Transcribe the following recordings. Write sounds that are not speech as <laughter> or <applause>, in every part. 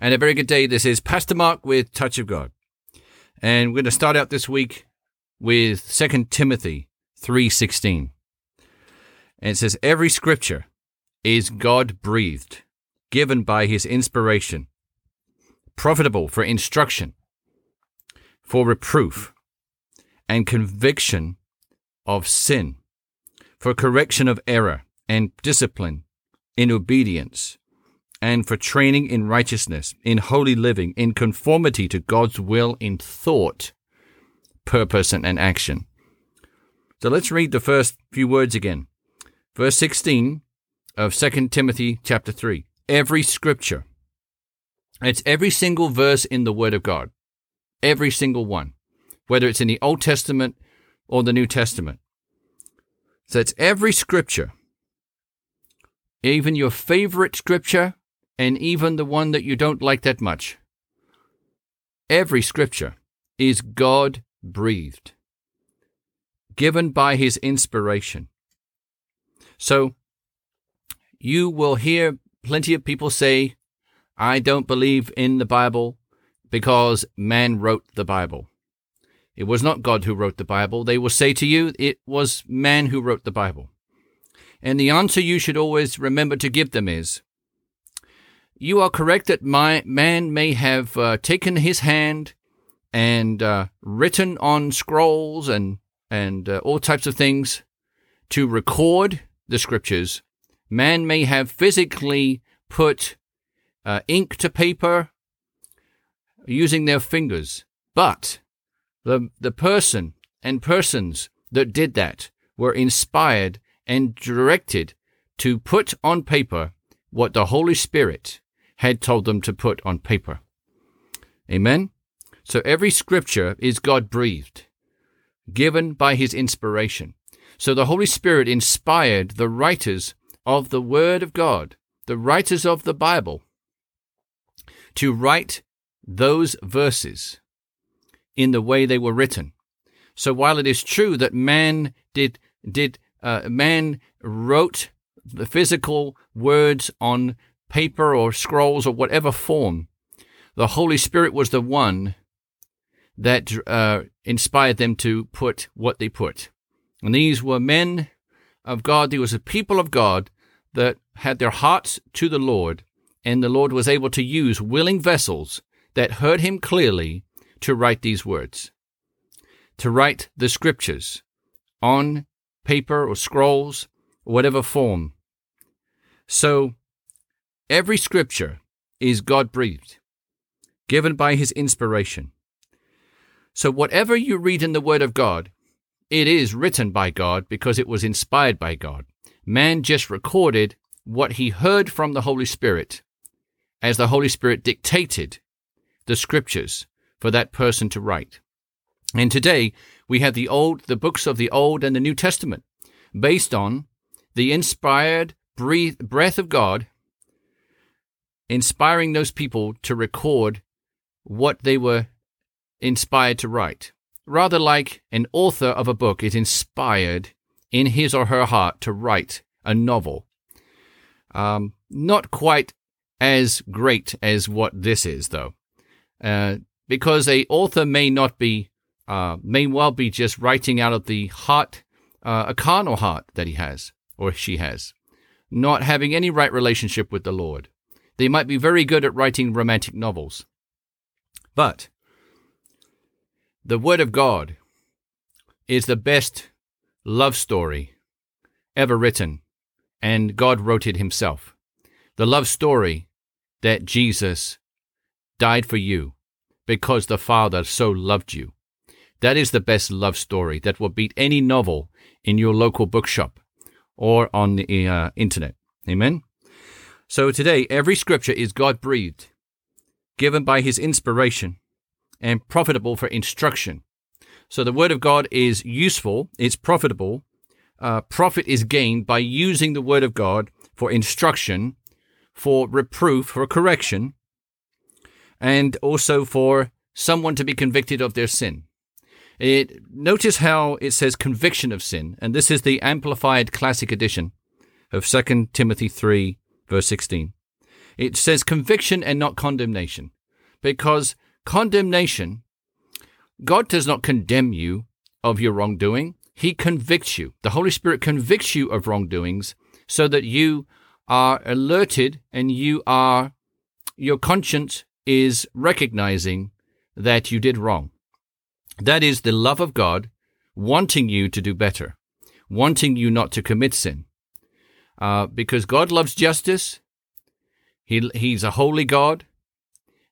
and a very good day. This is Pastor Mark with Touch of God. And we're going to start out this week with 2 Timothy 3:16. And it says every scripture is God breathed, given by his inspiration, profitable for instruction, for reproof, and conviction of sin, for correction of error, and discipline in obedience, and for training in righteousness, in holy living, in conformity to God's will in thought, purpose, and, action. So let's read the first few words again. Verse 16 of 2 Timothy chapter 3. Every scripture. It's every single verse in the Word of God. Every single one. Whether it's in the Old Testament or the New Testament. So it's every scripture. Even your favorite scripture and even the one that you don't like that much. Every scripture is God breathed, given by his inspiration. So you will hear plenty of people say, I don't believe in the Bible because man wrote the Bible. It was not God who wrote the Bible. They will say to you, it was man who wrote the Bible. And the answer you should always remember to give them is, you are correct that my man may have uh, taken his hand and uh, written on scrolls and and uh, all types of things to record the scriptures. Man may have physically put uh, ink to paper using their fingers, but the the person and persons that did that were inspired and directed to put on paper what the Holy Spirit had told them to put on paper. Amen? So every scripture is God breathed, given by his inspiration. So the Holy Spirit inspired the writers of the Word of God, the writers of the Bible, to write those verses in the way they were written. So while it is true that man did did uh, man wrote the physical words on paper or scrolls or whatever form, the Holy Spirit was the one that uh, inspired them to put what they put. And these were men of God. There was a people of God that had their hearts to the Lord, and the Lord was able to use willing vessels that heard him clearly to write these words, to write the scriptures on paper or scrolls, or whatever form. So Every scripture is God breathed, given by his inspiration. So, whatever you read in the Word of God, it is written by God because it was inspired by God. Man just recorded what he heard from the Holy Spirit as the Holy Spirit dictated the scriptures for that person to write. And today we have the old, the books of the Old and the New Testament based on the inspired breath, of God inspiring those people to record what they were inspired to write. Rather like an author of a book is inspired in his or her heart to write a novel. Um, not quite as great as what this is, though, uh, because a author may not be, uh, may well be just writing out of the heart, uh, a carnal heart that he has or she has, not having any right relationship with the Lord. They might be very good at writing romantic novels. But the Word of God is the best love story ever written, and God wrote it himself. The love story that Jesus died for you because the Father so loved you. That is the best love story that will beat any novel in your local bookshop or on the uh, internet. Amen. So today, every scripture is God breathed, given by his inspiration, and profitable for instruction. So the word of God is useful, it's profitable. Uh, profit is gained by using the word of God for instruction, for reproof, for correction, and also for someone to be convicted of their sin. It, notice how it says conviction of sin, and this is the amplified classic edition of 2 Timothy 3 Verse 16. It says conviction and not condemnation. Because condemnation, God does not condemn you of your wrongdoing. He convicts you. The Holy Spirit convicts you of wrongdoings so that you are alerted and you are, your conscience is recognizing that you did wrong. That is the love of God wanting you to do better, wanting you not to commit sin. Uh, because God loves justice. He, he's a holy God,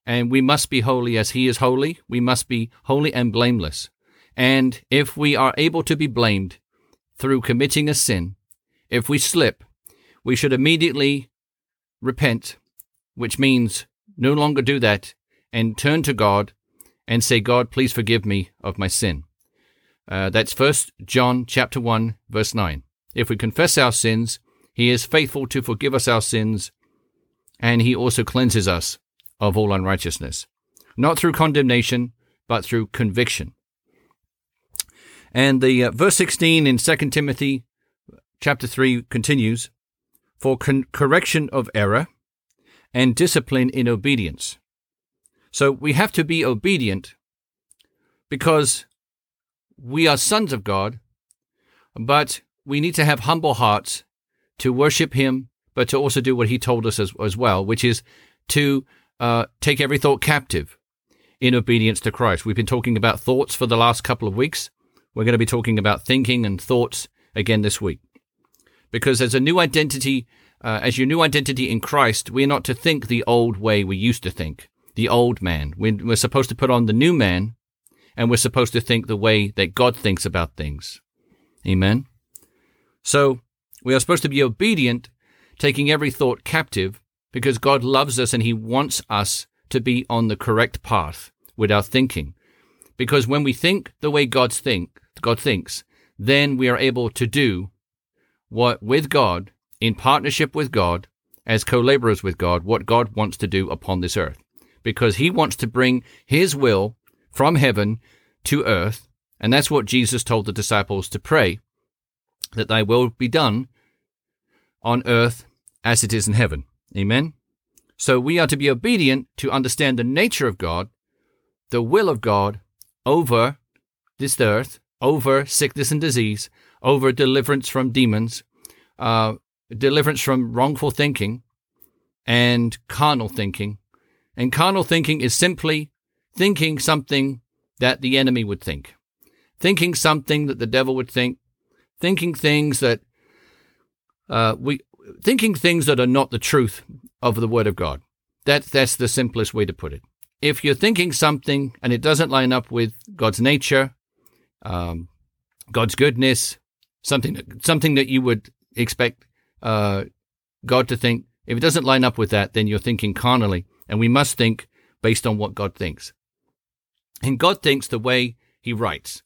and we must be holy as He is holy. We must be holy and blameless. And if we are able to be blamed through committing a sin, if we slip, we should immediately repent, which means no longer do that and turn to God and say, God, please forgive me of my sin. Uh, that's First John chapter 1, verse 9. If we confess our sins, he is faithful to forgive us our sins, and he also cleanses us of all unrighteousness. Not through condemnation, but through conviction. And the uh, verse 16 in 2 Timothy chapter 3 continues, for con- correction of error and discipline in obedience. So we have to be obedient because we are sons of God, but we need to have humble hearts to worship Him, but to also do what He told us as, as well, which is to uh, take every thought captive in obedience to Christ. We've been talking about thoughts for the last couple of weeks. We're going to be talking about thinking and thoughts again this week. Because as a new identity, uh, as your new identity in Christ, we're not to think the old way we used to think, the old man. We're, we're supposed to put on the new man and we're supposed to think the way that God thinks about things. Amen. So we are supposed to be obedient, taking every thought captive, because God loves us and He wants us to be on the correct path with our thinking. Because when we think the way God's think, God thinks, then we are able to do what with God, in partnership with God, as co-laborers with God, what God wants to do upon this earth. Because He wants to bring His will from heaven to earth. And that's what Jesus told the disciples to pray that thy will be done on earth as it is in heaven. Amen. So we are to be obedient to understand the nature of God, the will of God over this earth, over sickness and disease, over deliverance from demons, uh, deliverance from wrongful thinking and carnal thinking. And carnal thinking is simply thinking something that the enemy would think, thinking something that the devil would think, thinking things that uh, we thinking things that are not the truth of the Word of God. That that's the simplest way to put it. If you're thinking something and it doesn't line up with God's nature, um, God's goodness, something that, something that you would expect uh, God to think, if it doesn't line up with that, then you're thinking carnally, and we must think based on what God thinks. And God thinks the way he writes.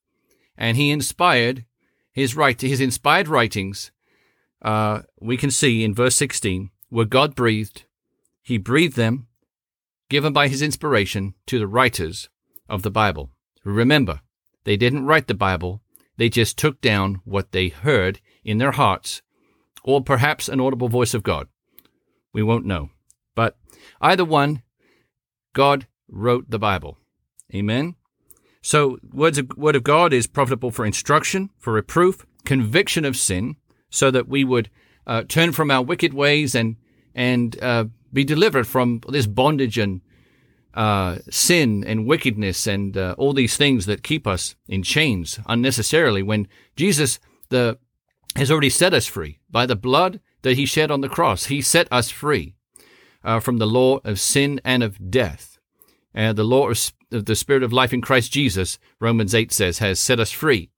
And he inspired his right his inspired writings, uh, we can see in verse 16, where God breathed. He breathed them, given by his inspiration to the writers of the Bible. Remember, they didn't write the Bible, they just took down what they heard in their hearts, or perhaps an audible voice of God. We won't know. But either one, God wrote the Bible. Amen. So, words of, word of God is profitable for instruction, for reproof, conviction of sin, so that we would uh, turn from our wicked ways and and uh, be delivered from this bondage and uh, sin and wickedness and uh, all these things that keep us in chains unnecessarily. When Jesus the has already set us free by the blood that He shed on the cross, He set us free uh, from the law of sin and of death. And the law of the Spirit of life in Christ Jesus, Romans 8 says, has set us free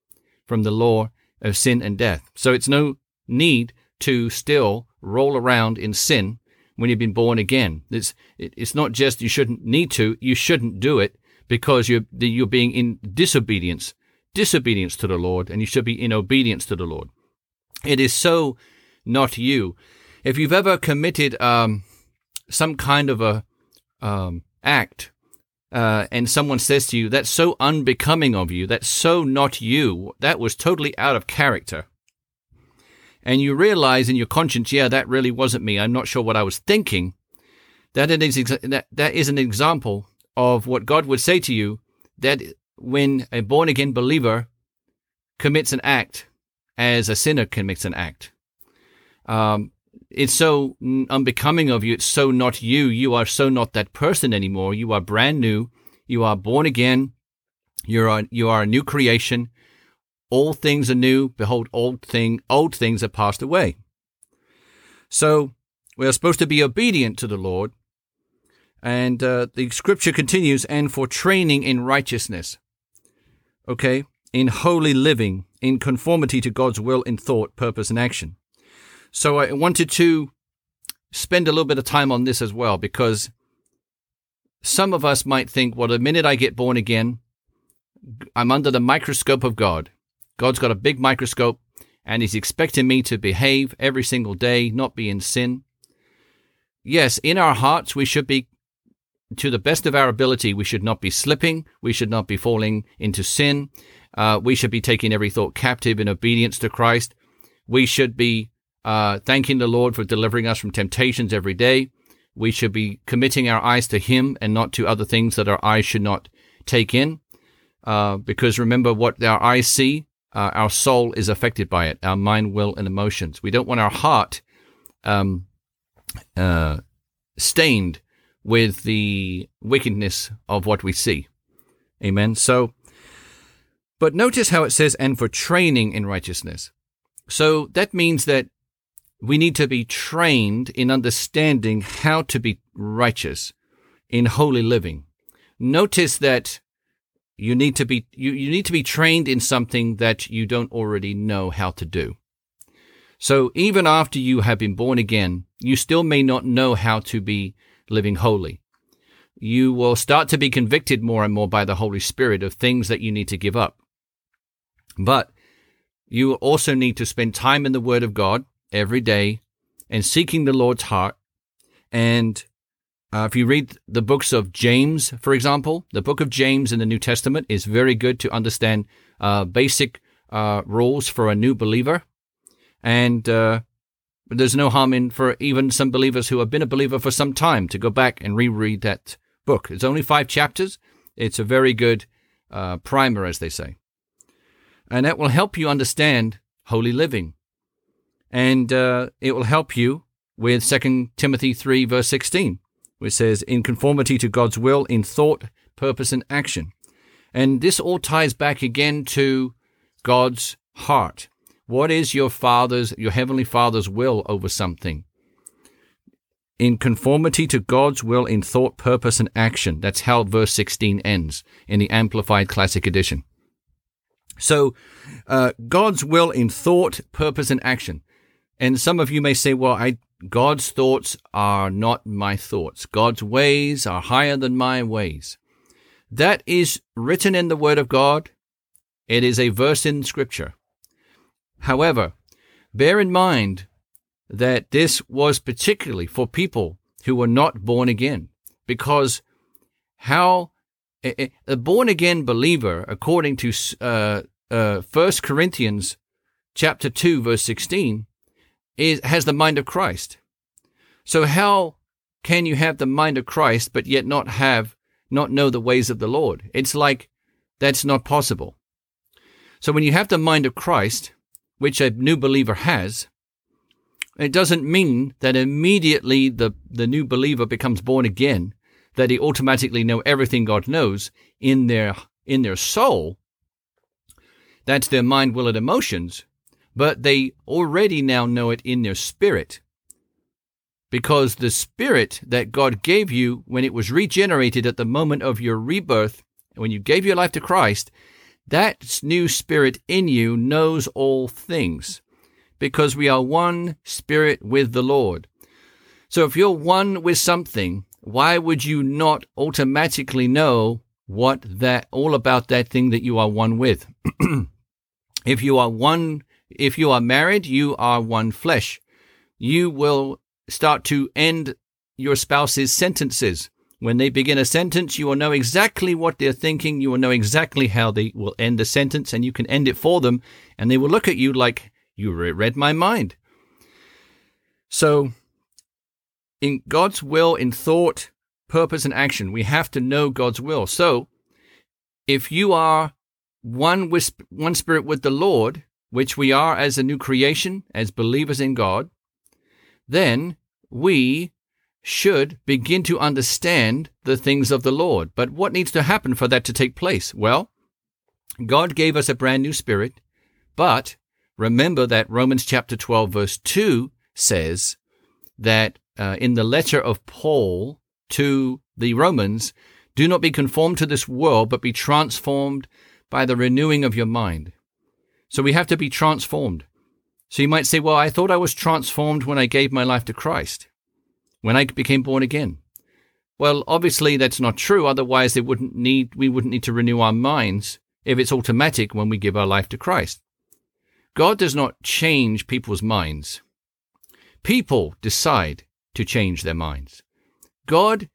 from the law of sin and death. So it's no need to still roll around in sin when you've been born again. It's, it's not just you shouldn't need to, you shouldn't do it because you're, you're being in disobedience, disobedience to the Lord, and you should be in obedience to the Lord. It is so not you. If you've ever committed um, some kind of a um, act uh, and someone says to you, that's so unbecoming of you, that's so not you, that was totally out of character. And you realize in your conscience, yeah, that really wasn't me. I'm not sure what I was thinking. that is, that, that is an example of what God would say to you that when a born again believer commits an act as a sinner commits an act. Um, it's so unbecoming of you. It's so not you. You are so not that person anymore. You are brand new. You are born again. You are you are a new creation. All things are new. Behold, old thing old things are passed away. So we are supposed to be obedient to the Lord. And uh, the scripture continues, and for training in righteousness. Okay, in holy living, in conformity to God's will in thought, purpose, and action. So I wanted to spend a little bit of time on this as well, because some of us might think, well, the minute I get born again, I'm under the microscope of God. God's got a big microscope, and He's expecting me to behave every single day, not be in sin. Yes, in our hearts, we should be, to the best of our ability, we should not be slipping. We should not be falling into sin. Uh, we should be taking every thought captive in obedience to Christ. We should be uh, thanking the Lord for delivering us from temptations every day. We should be committing our eyes to Him and not to other things that our eyes should not take in. Uh, because remember, what our eyes see, uh, our soul is affected by it, our mind, will, and emotions. We don't want our heart um, uh, stained with the wickedness of what we see. Amen. So, but notice how it says, and for training in righteousness. So that means that we need to be trained in understanding how to be righteous in holy living. Notice that you need to be you, you need to be trained in something that you don't already know how to do. So even after you have been born again, you still may not know how to be living holy. You will start to be convicted more and more by the Holy Spirit of things that you need to give up. But you also need to spend time in the Word of God every day and seeking the Lord's heart. And uh, if you read the books of James, for example, the book of James in the New Testament is very good to understand uh, basic uh, rules for a new believer. And uh, there's no harm in for even some believers who have been a believer for some time to go back and reread that book. It's only five chapters. It's a very good uh, primer, as they say and that will help you understand holy living. And uh, it will help you with 2 Timothy 3, verse 16, which says, In conformity to God's will in thought, purpose, and action. And this all ties back again to God's heart. What is your Father's, your Heavenly Father's will over something? In conformity to God's will in thought, purpose, and action. That's how verse 16 ends in the Amplified Classic Edition. So, uh, God's will in thought, purpose, and action. And some of you may say, well, I, God's thoughts are not my thoughts. God's ways are higher than my ways. That is written in the Word of God. It is a verse in Scripture. However, bear in mind that this was particularly for people who were not born again, because how a born again believer, according to uh, uh, 1 Corinthians chapter 2, verse 16, is, has the mind of Christ. So how can you have the mind of Christ, but yet not have, not know the ways of the Lord? It's like that's not possible. So when you have the mind of Christ, which a new believer has, it doesn't mean that immediately the, the new believer becomes born again that he automatically know everything God knows in their in their soul. That's their mind, will, and emotions, but they already now know it in their spirit. Because the spirit that God gave you when it was regenerated at the moment of your rebirth, when you gave your life to Christ, that new spirit in you knows all things. Because we are one spirit with the Lord. So if you're one with something, why would you not automatically know what that all about that thing that you are one with? <clears throat> if you are one, if you are married, you are one flesh. You will start to end your spouse's sentences. When they begin a sentence, you will know exactly what they're thinking. You will know exactly how they will end the sentence, and you can end it for them. And they will look at you like you read my mind. So in God's will in thought, purpose, and action. We have to know God's will. So, if you are one with one spirit with the Lord, which we are as a new creation, as believers in God, then we should begin to understand the things of the Lord. But what needs to happen for that to take place? Well, God gave us a brand new spirit, but remember that Romans chapter 12 verse 2 says that uh, in the letter of Paul to the Romans, do not be conformed to this world, but be transformed by the renewing of your mind. So we have to be transformed. So you might say, well, I thought I was transformed when I gave my life to Christ, when I became born again. Well, obviously that's not true. Otherwise, they wouldn't need, we wouldn't need to renew our minds if it's automatic when we give our life to Christ. God does not change people's minds. People decide to change their minds. God,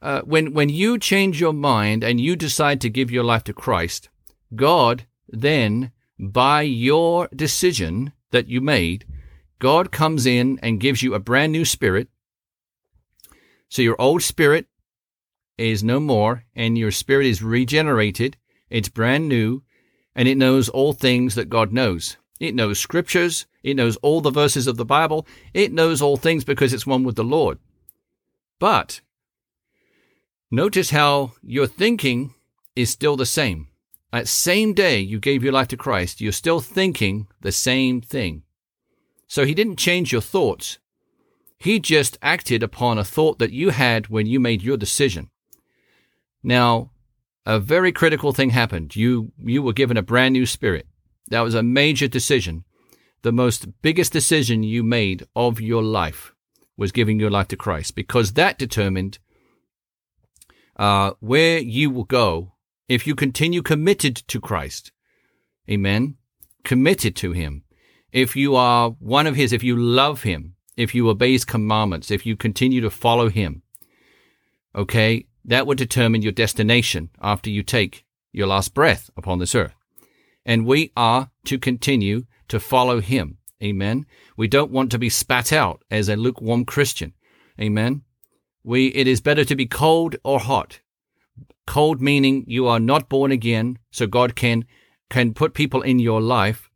uh, when, when you change your mind and you decide to give your life to Christ, God then, by your decision that you made, God comes in and gives you a brand new spirit. So your old spirit is no more and your spirit is regenerated. It's brand new and it knows all things that God knows. It knows scriptures. It knows all the verses of the Bible. It knows all things because it's one with the Lord. But notice how your thinking is still the same. That same day you gave your life to Christ, you're still thinking the same thing. So he didn't change your thoughts. He just acted upon a thought that you had when you made your decision. Now, a very critical thing happened. You, you were given a brand new spirit. That was a major decision. The most biggest decision you made of your life was giving your life to Christ because that determined uh, where you will go if you continue committed to Christ. Amen. Committed to Him. If you are one of His, if you love Him, if you obey His commandments, if you continue to follow Him, okay, that would determine your destination after you take your last breath upon this earth. And we are to continue to follow Him. Amen. We don't want to be spat out as a lukewarm Christian. Amen. We, it is better to be cold or hot. Cold meaning you are not born again, so God can can put people in your life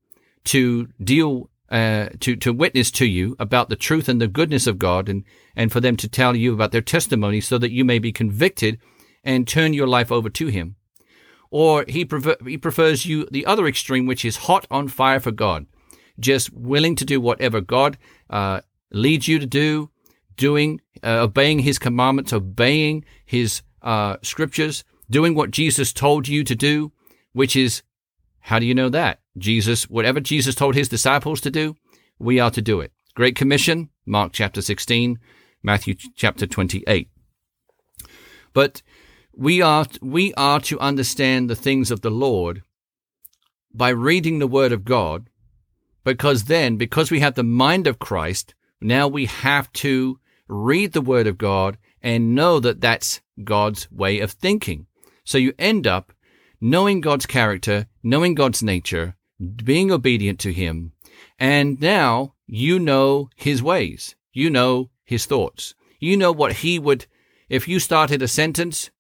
to deal uh, to to witness to you about the truth and the goodness of God, and and for them to tell you about their testimony, so that you may be convicted and turn your life over to Him. Or he prefer, he prefers you the other extreme, which is hot on fire for God, just willing to do whatever God uh, leads you to do, doing uh, obeying His commandments, obeying His uh, scriptures, doing what Jesus told you to do, which is, how do you know that? Jesus, whatever Jesus told his disciples to do, we are to do it. Great Commission, Mark chapter 16, Matthew chapter 28. But we are, we are to understand the things of the Lord by reading the Word of God, because then, because we have the mind of Christ, now we have to read the Word of God and know that that's God's way of thinking. So you end up knowing God's character, knowing God's nature, being obedient to Him, and now you know His ways. You know His thoughts. You know what He would, if you started a sentence,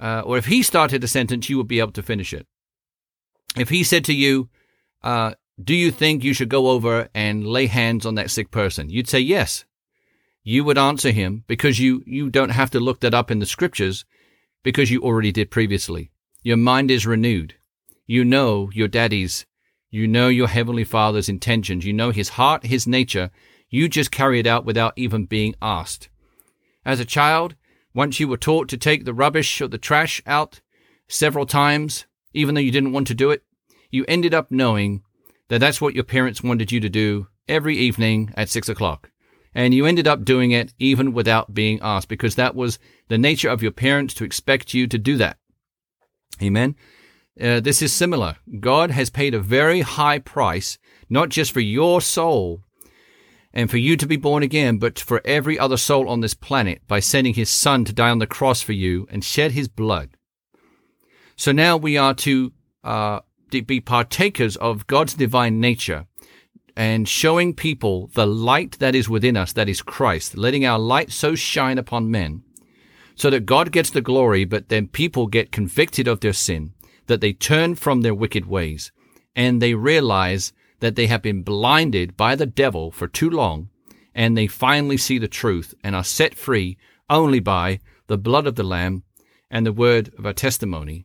uh, or if He started a sentence, you would be able to finish it. If He said to you, uh, do you think you should go over and lay hands on that sick person? You'd say yes you would answer him because you, you don't have to look that up in the scriptures because you already did previously. Your mind is renewed. You know your daddy's, you know your heavenly father's intentions. You know his heart, his nature. You just carry it out without even being asked. As a child, once you were taught to take the rubbish or the trash out several times, even though you didn't want to do it, you ended up knowing that that's what your parents wanted you to do every evening at six o'clock and you ended up doing it even without being asked because that was the nature of your parents to expect you to do that. Amen. Uh, this is similar. God has paid a very high price, not just for your soul and for you to be born again, but for every other soul on this planet by sending his son to die on the cross for you and shed his blood. So now we are to uh, be partakers of God's divine nature and showing people the light that is within us, that is Christ, letting our light so shine upon men so that God gets the glory, but then people get convicted of their sin, that they turn from their wicked ways, and they realize that they have been blinded by the devil for too long, and they finally see the truth and are set free only by the blood of the Lamb and the word of our testimony.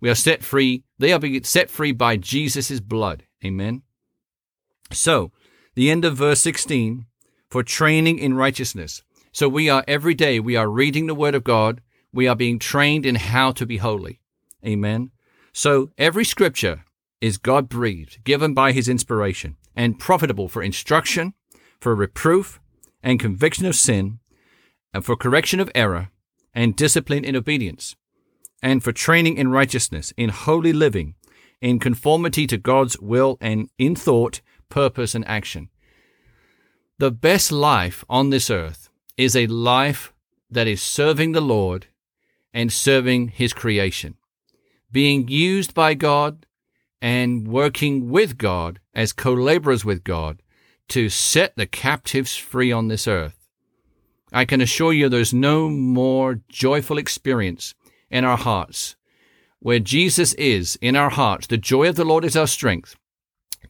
We are set free. They are set free by Jesus' blood. Amen. So, the end of verse 16 for training in righteousness. So we are every day, we are reading the word of God. We are being trained in how to be holy. Amen. So every scripture is God breathed, given by his inspiration, and profitable for instruction, for reproof, and conviction of sin, and for correction of error, and discipline in obedience, and for training in righteousness, in holy living, in conformity to God's will, and in thought, purpose, and action. The best life on this earth is a life that is serving the Lord and serving his creation, being used by God and working with God as co laborers with God to set the captives free on this earth. I can assure you there's no more joyful experience in our hearts. Where Jesus is in our hearts, the joy of the Lord is our strength.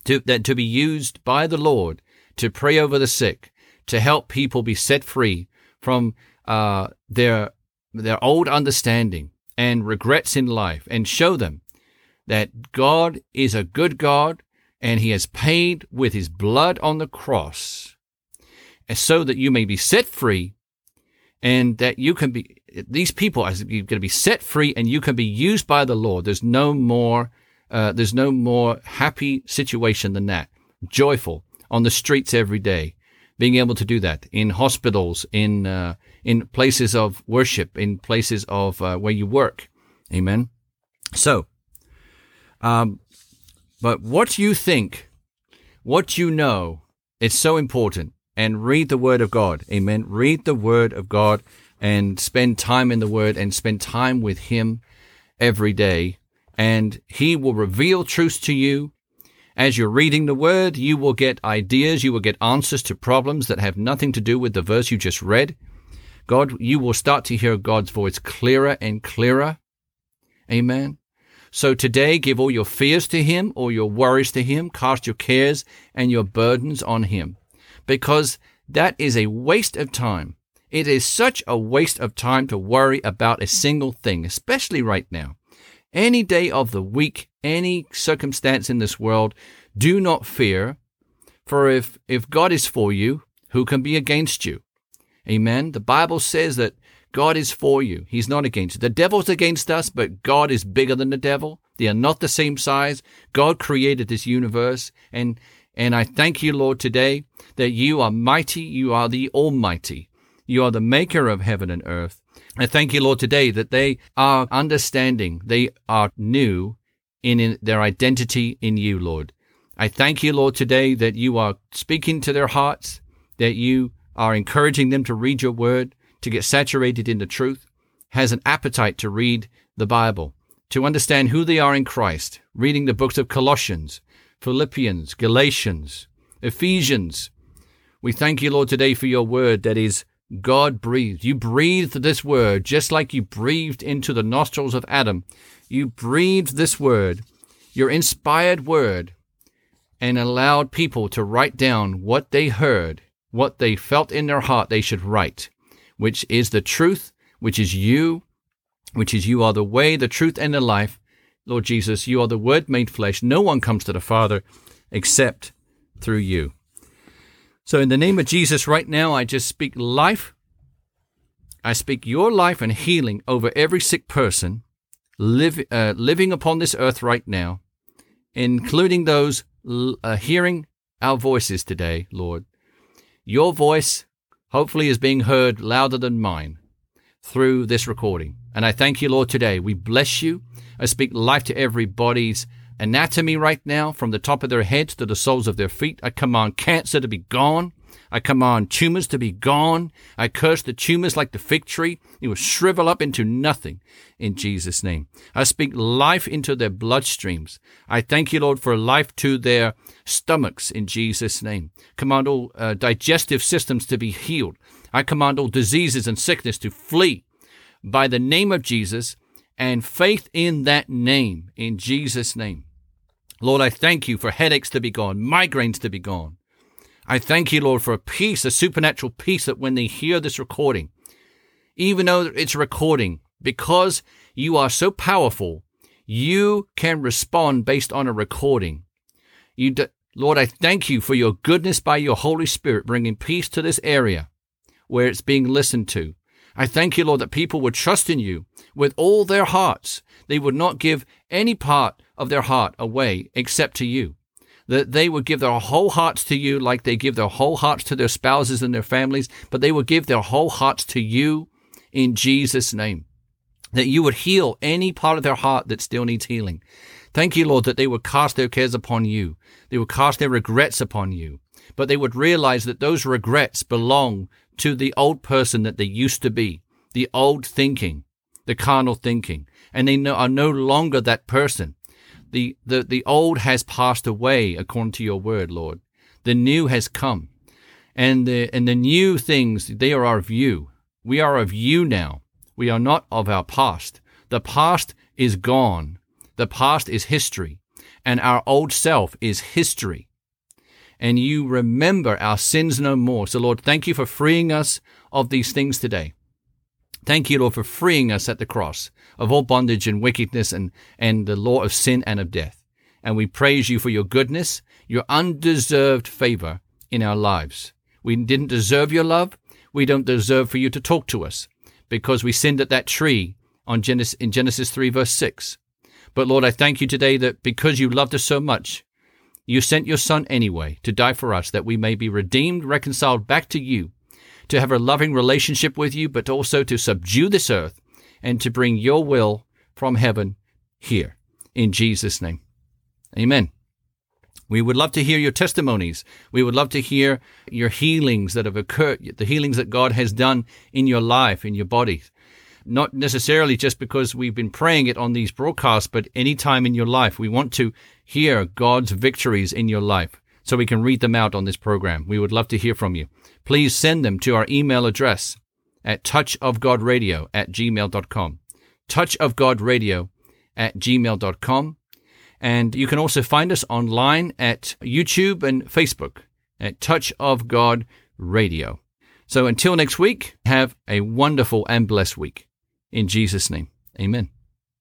To, that to be used by the Lord to pray over the sick, to help people be set free from uh, their their old understanding and regrets in life, and show them that God is a good God and He has paid with His blood on the cross, and so that you may be set free, and that you can be these people are going to be set free, and you can be used by the Lord. There's no more. Uh, there's no more happy situation than that. Joyful on the streets every day, being able to do that in hospitals, in uh, in places of worship, in places of uh, where you work. Amen. So, um, but what you think, what you know, it's so important. And read the Word of God. Amen. Read the Word of God and spend time in the Word and spend time with Him every day. And He will reveal truths to you. As you're reading the word, you will get ideas, you will get answers to problems that have nothing to do with the verse you just read. God, you will start to hear God's voice clearer and clearer. Amen. So today, give all your fears to Him, all your worries to Him, cast your cares and your burdens on Him, because that is a waste of time. It is such a waste of time to worry about a single thing, especially right now. Any day of the week, any circumstance in this world, do not fear. For if, if God is for you, who can be against you? Amen. The Bible says that God is for you. He's not against you. The devil's against us, but God is bigger than the devil. They are not the same size. God created this universe. And, and I thank you, Lord, today that you are mighty. You are the Almighty. You are the maker of heaven and earth. I thank you, Lord, today that they are understanding, they are new in, in their identity in you, Lord. I thank you, Lord, today that you are speaking to their hearts, that you are encouraging them to read your word, to get saturated in the truth, has an appetite to read the Bible, to understand who they are in Christ, reading the books of Colossians, Philippians, Galatians, Ephesians. We thank you, Lord, today for your word that is God breathed. You breathed this word just like you breathed into the nostrils of Adam. You breathed this word, your inspired word, and allowed people to write down what they heard, what they felt in their heart they should write, which is the truth, which is you, which is you are the way, the truth, and the life. Lord Jesus, you are the word made flesh. No one comes to the Father except through you. So, in the name of Jesus, right now, I just speak life. I speak your life and healing over every sick person live, uh, living upon this earth right now, including those uh, hearing our voices today, Lord. Your voice, hopefully, is being heard louder than mine through this recording. And I thank you, Lord, today. We bless you. I speak life to everybody's anatomy right now, from the top of their heads to the soles of their feet. I command cancer to be gone. I command tumors to be gone. I curse the tumors like the fig tree. It will shrivel up into nothing in Jesus' name. I speak life into their bloodstreams. I thank you, Lord, for life to their stomachs in Jesus' name. Command all uh, digestive systems to be healed. I command all diseases and sickness to flee by the name of Jesus and faith in that name in Jesus' name. Lord, I thank you for headaches to be gone, migraines to be gone. I thank you, Lord, for a peace, a supernatural peace that when they hear this recording, even though it's a recording, because you are so powerful, you can respond based on a recording. You, Lord, I thank you for your goodness by your Holy Spirit bringing peace to this area where it's being listened to. I thank you, Lord, that people would trust in you with all their hearts. They would not give any part of their heart away except to you. That they would give their whole hearts to you like they give their whole hearts to their spouses and their families, but they would give their whole hearts to you in Jesus' name. That you would heal any part of their heart that still needs healing. Thank you, Lord, that they would cast their cares upon you. They would cast their regrets upon you. But they would realize that those regrets belong to the old person that they used to be, the old thinking, the carnal thinking, and they are no longer that person. The, the, the old has passed away according to your word, Lord. The new has come. And the, and the new things, they are of you. We are of you now. We are not of our past. The past is gone. The past is history. And our old self is history. And you remember our sins no more. So, Lord, thank you for freeing us of these things today. Thank you, Lord, for freeing us at the cross of all bondage and wickedness and, and the law of sin and of death. And we praise you for your goodness, your undeserved favor in our lives. We didn't deserve your love. We don't deserve for you to talk to us because we sinned at that tree on Genesis, in Genesis 3 verse 6. But Lord, I thank you today that because you loved us so much, you sent your son anyway to die for us that we may be redeemed, reconciled back to you to have a loving relationship with you, but also to subdue this earth and to bring your will from heaven here. In Jesus' name. Amen. We would love to hear your testimonies. We would love to hear your healings that have occurred, the healings that God has done in your life, in your body. Not necessarily just because we've been praying it on these broadcasts, but any time in your life. We want to hear God's victories in your life so we can read them out on this program. We would love to hear from you please send them to our email address at touchofgodradio at gmail.com. Touchofgodradio at gmail.com. And you can also find us online at YouTube and Facebook at Touch of God Radio. So until next week, have a wonderful and blessed week. In Jesus' name, amen.